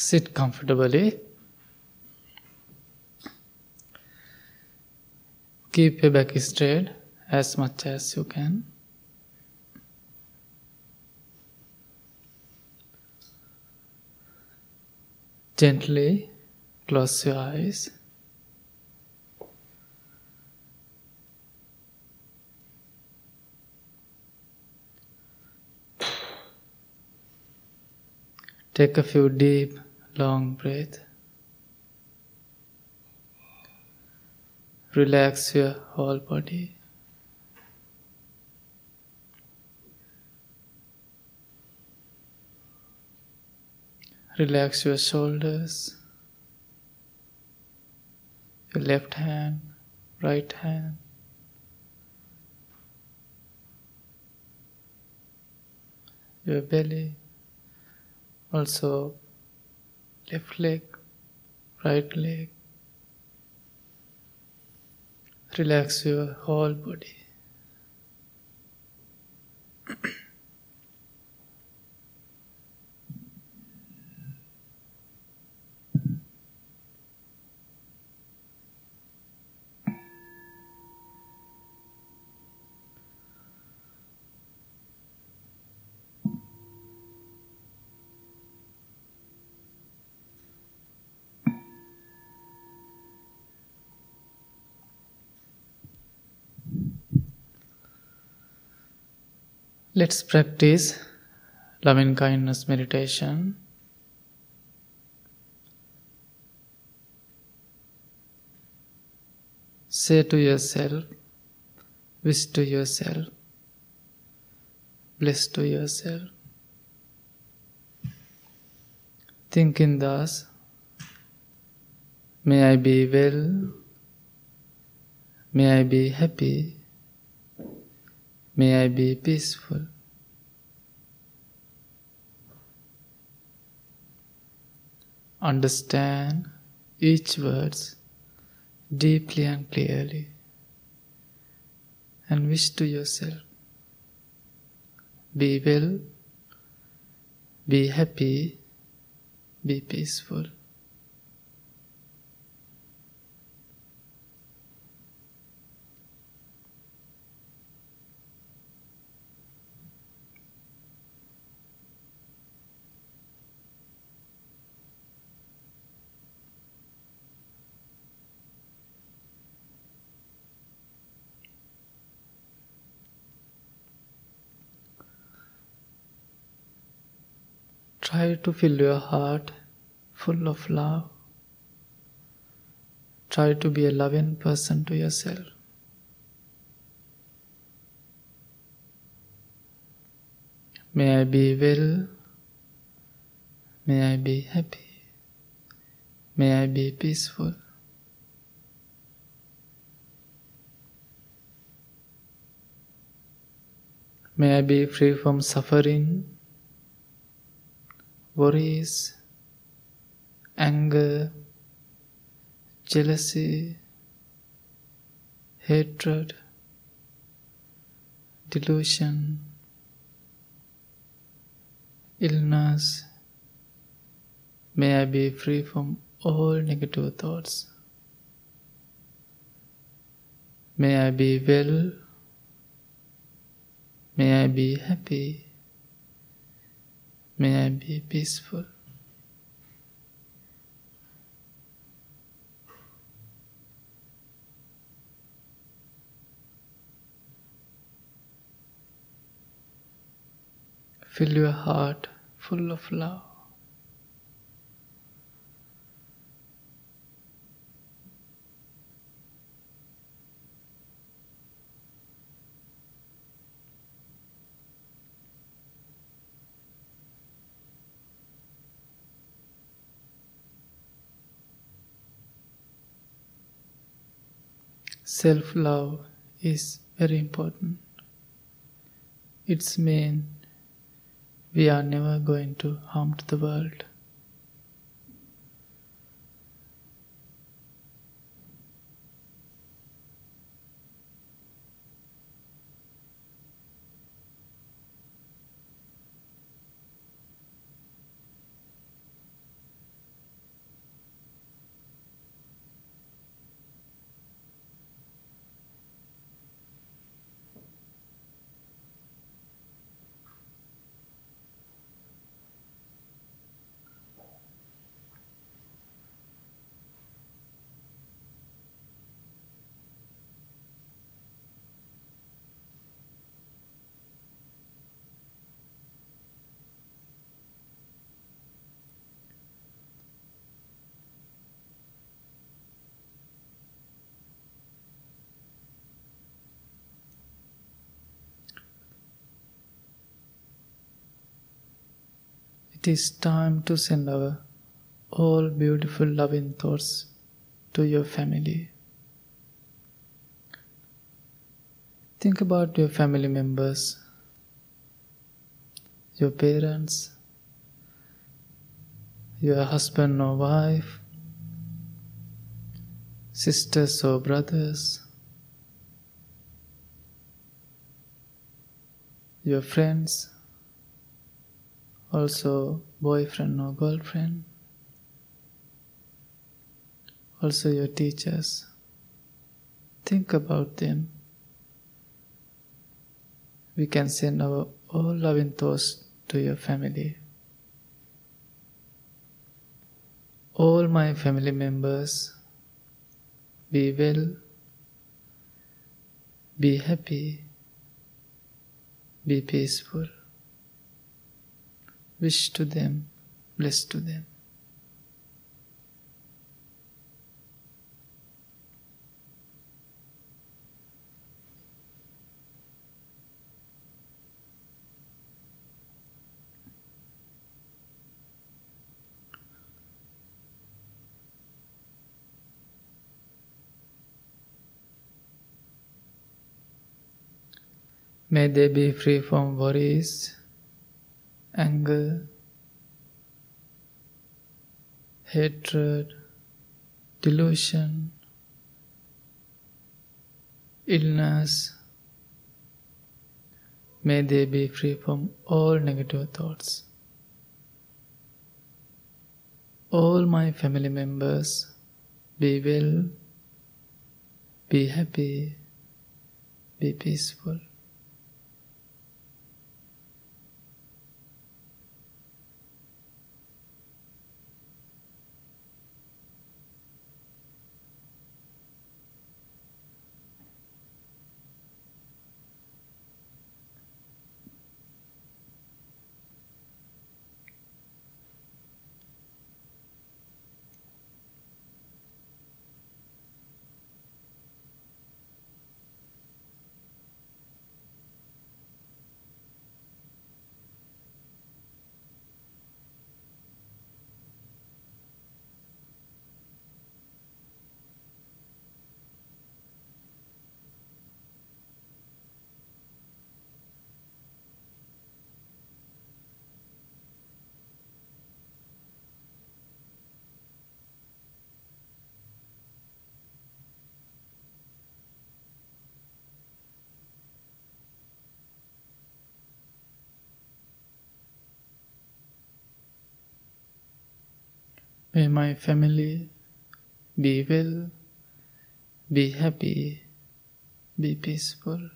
Sit comfortably. Keep your back straight as much as you can. Gently close your eyes. Take a few deep, long breath. Relax your whole body. Relax your shoulders, your left hand, right hand. Your belly, also left leg, right leg. Relax your whole body. Let's practice loving kindness meditation. Say to yourself, wish to yourself, bless to yourself. Thinking thus, may I be well, may I be happy, may I be peaceful. Understand each words deeply and clearly and wish to yourself be well, be happy, be peaceful. Try to fill your heart full of love. Try to be a loving person to yourself. May I be well. May I be happy. May I be peaceful. May I be free from suffering, worries, anger, jealousy, hatred, delusion, illness. May I be free from all negative thoughts. May I be well. May I be happy. May I be peaceful. Fill your heart full of love. Self love is very important. It's mean we are never going to harm to the world. It is time to send our all beautiful loving thoughts to your family. Think about your family members, your parents, your husband or wife, sisters or brothers, your friends, also boyfriend or girlfriend, also your teachers. Think about them. We can send our all loving thoughts to your family. All my family members, be well, be happy, be peaceful. Wish to them, bless to them. May they be free from worries, anger, hatred, delusion, illness. May they be free from all negative thoughts. All my family members be well, be happy, be peaceful. May my family be well, be happy, be peaceful.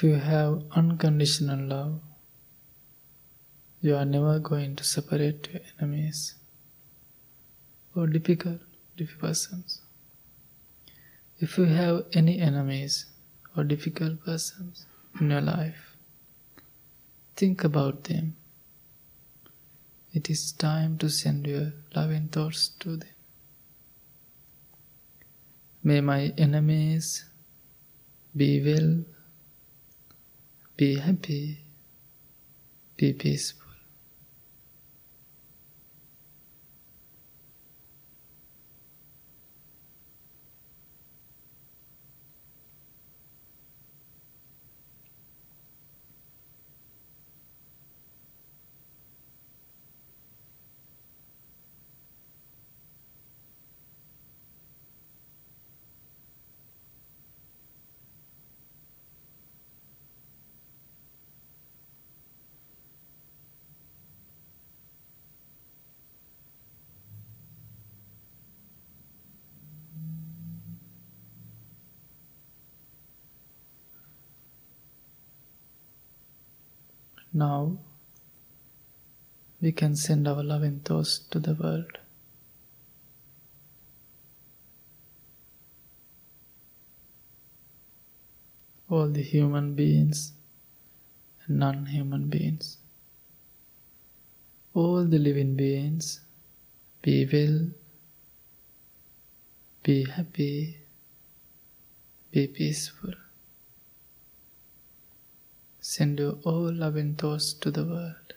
If you have unconditional love, you are never going to separate your enemies or difficult, difficult persons. If you have any enemies or difficult persons in your life, think about them. It is time to send your loving thoughts to them. May my enemies be well be happy. Be peaceful. Now we can send our loving thoughts to the world. All the human beings and non human beings, all the living beings, be well, be happy, be peaceful. Send your all loving thoughts to the world.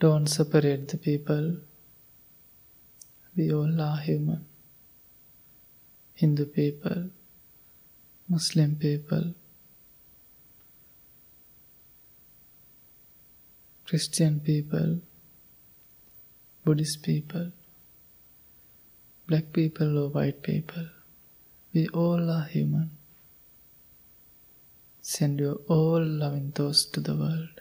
Don't separate the people. We all are human. Hindu people, Muslim people, Christian people, Buddhist people, black people or white people. We all are human. Send your all loving thoughts to the world.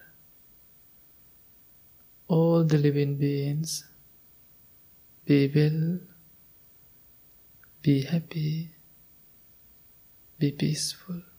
All the living beings, be well, be happy, be peaceful.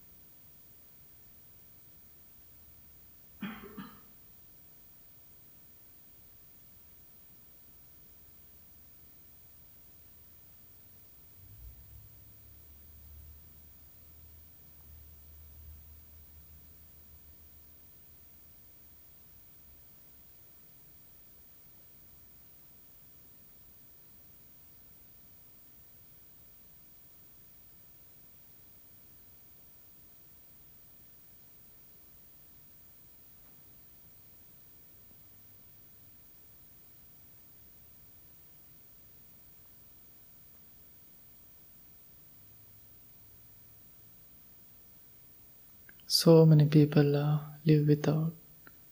So many people uh, live without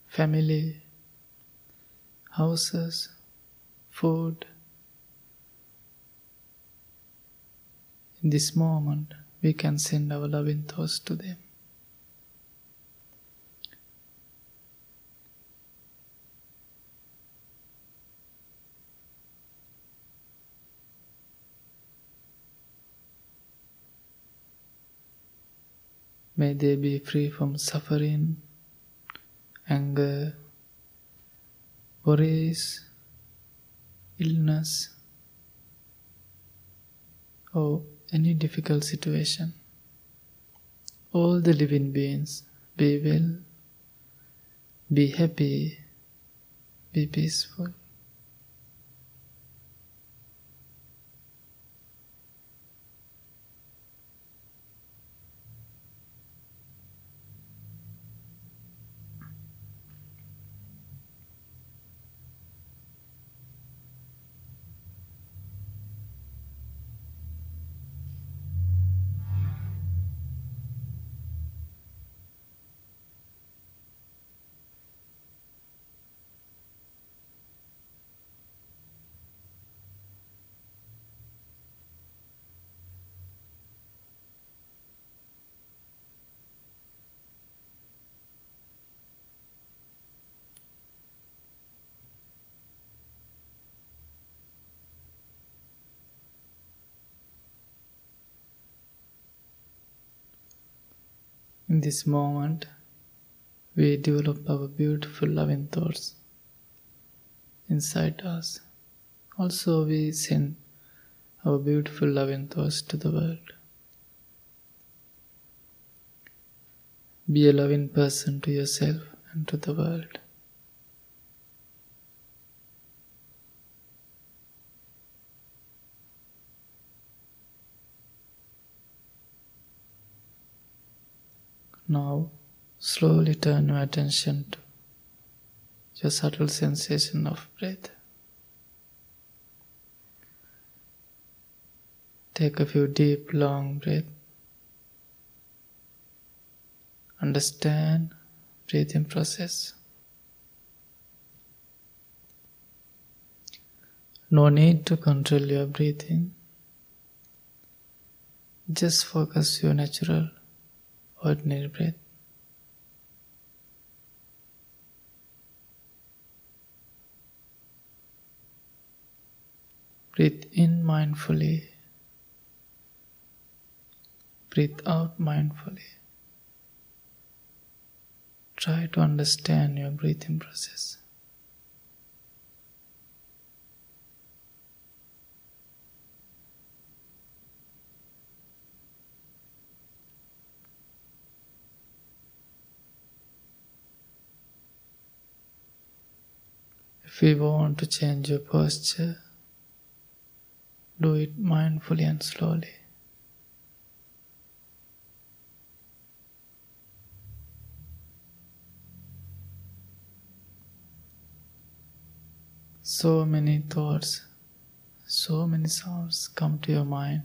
family, houses, food. In this moment, we can send our loving thoughts to them. May they be free from suffering, anger, worries, illness, or any difficult situation. All the living beings be well, be happy, be peaceful. In this moment, we develop our beautiful loving thoughts inside us. Also, we send our beautiful loving thoughts to the world. Be a loving person to yourself and to the world. Now, slowly turn your attention to your subtle sensation of breath. Take a few deep, long breaths. Understand breathing process. No need to control your breathing. Just focus your natural ordinary breath. Breathe in mindfully. Breathe out mindfully. Try to understand your breathing process. If you want to change your posture, do it mindfully and slowly. So many thoughts, so many sounds come to your mind.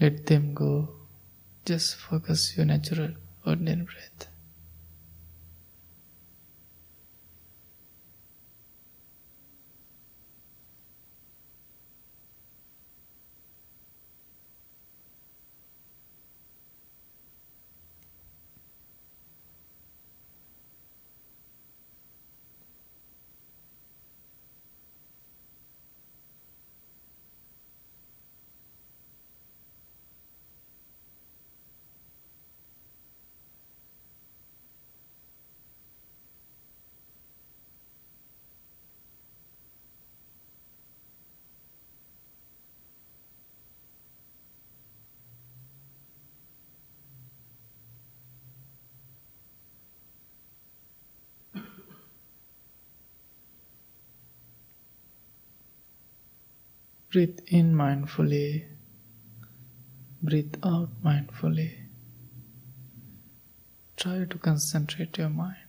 Let them go. Just focus your natural, ordinary breath. Breathe in mindfully, breathe out mindfully. Try to concentrate your mind.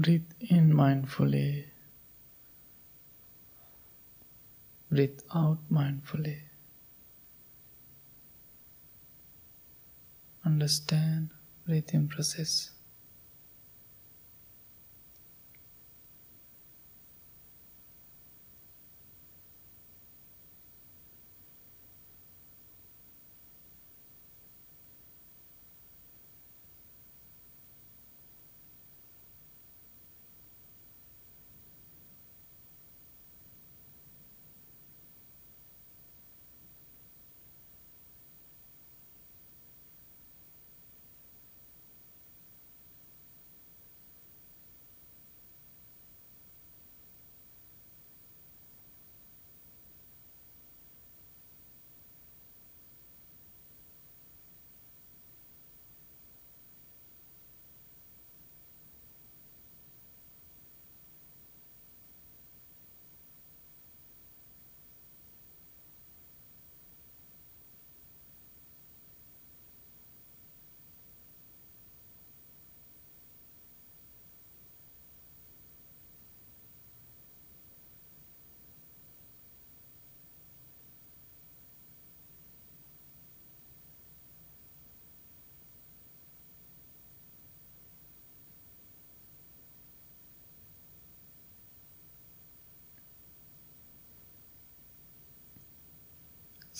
Breathe in mindfully. Breathe out mindfully. Understand breathing process.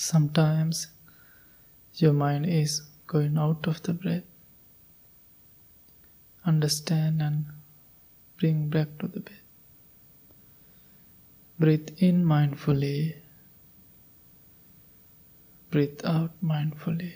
Sometimes your mind is going out of the breath. Understand and bring back to the breath. Breathe in mindfully. Breathe out mindfully.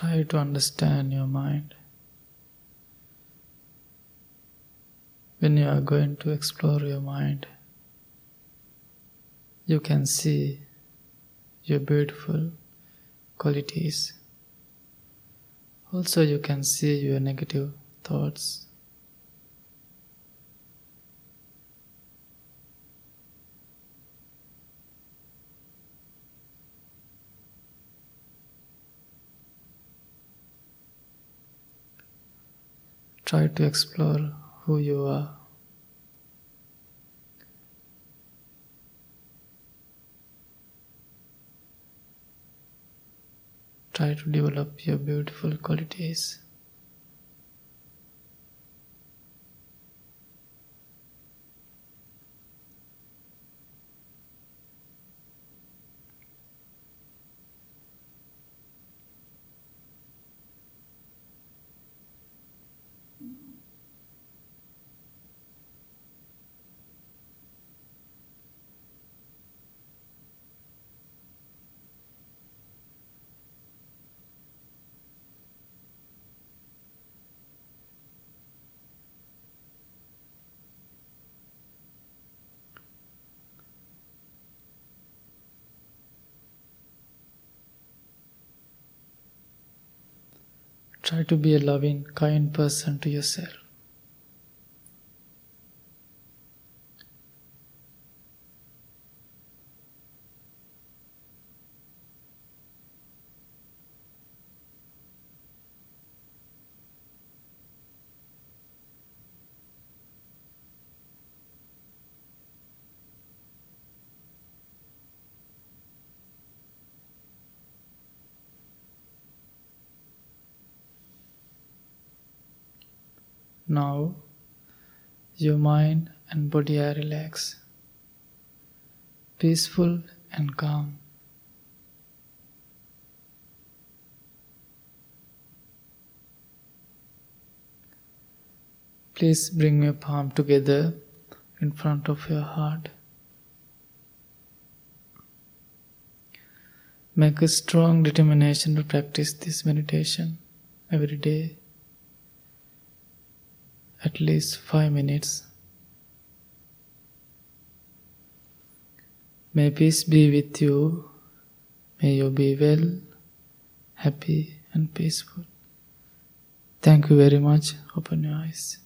Try to understand your mind. When you are going to explore your mind, you can see your beautiful qualities. Also, you can see your negative thoughts. Try to explore who you are. Try to develop your beautiful qualities. Try to be a loving, kind person to yourself. Now your mind and body are relaxed, peaceful and calm. Please bring your palm together in front of your heart. Make a strong determination to practice this meditation every day, at least five minutes. May peace be with you. May you be well, happy, and peaceful. Thank you very much. Open your eyes.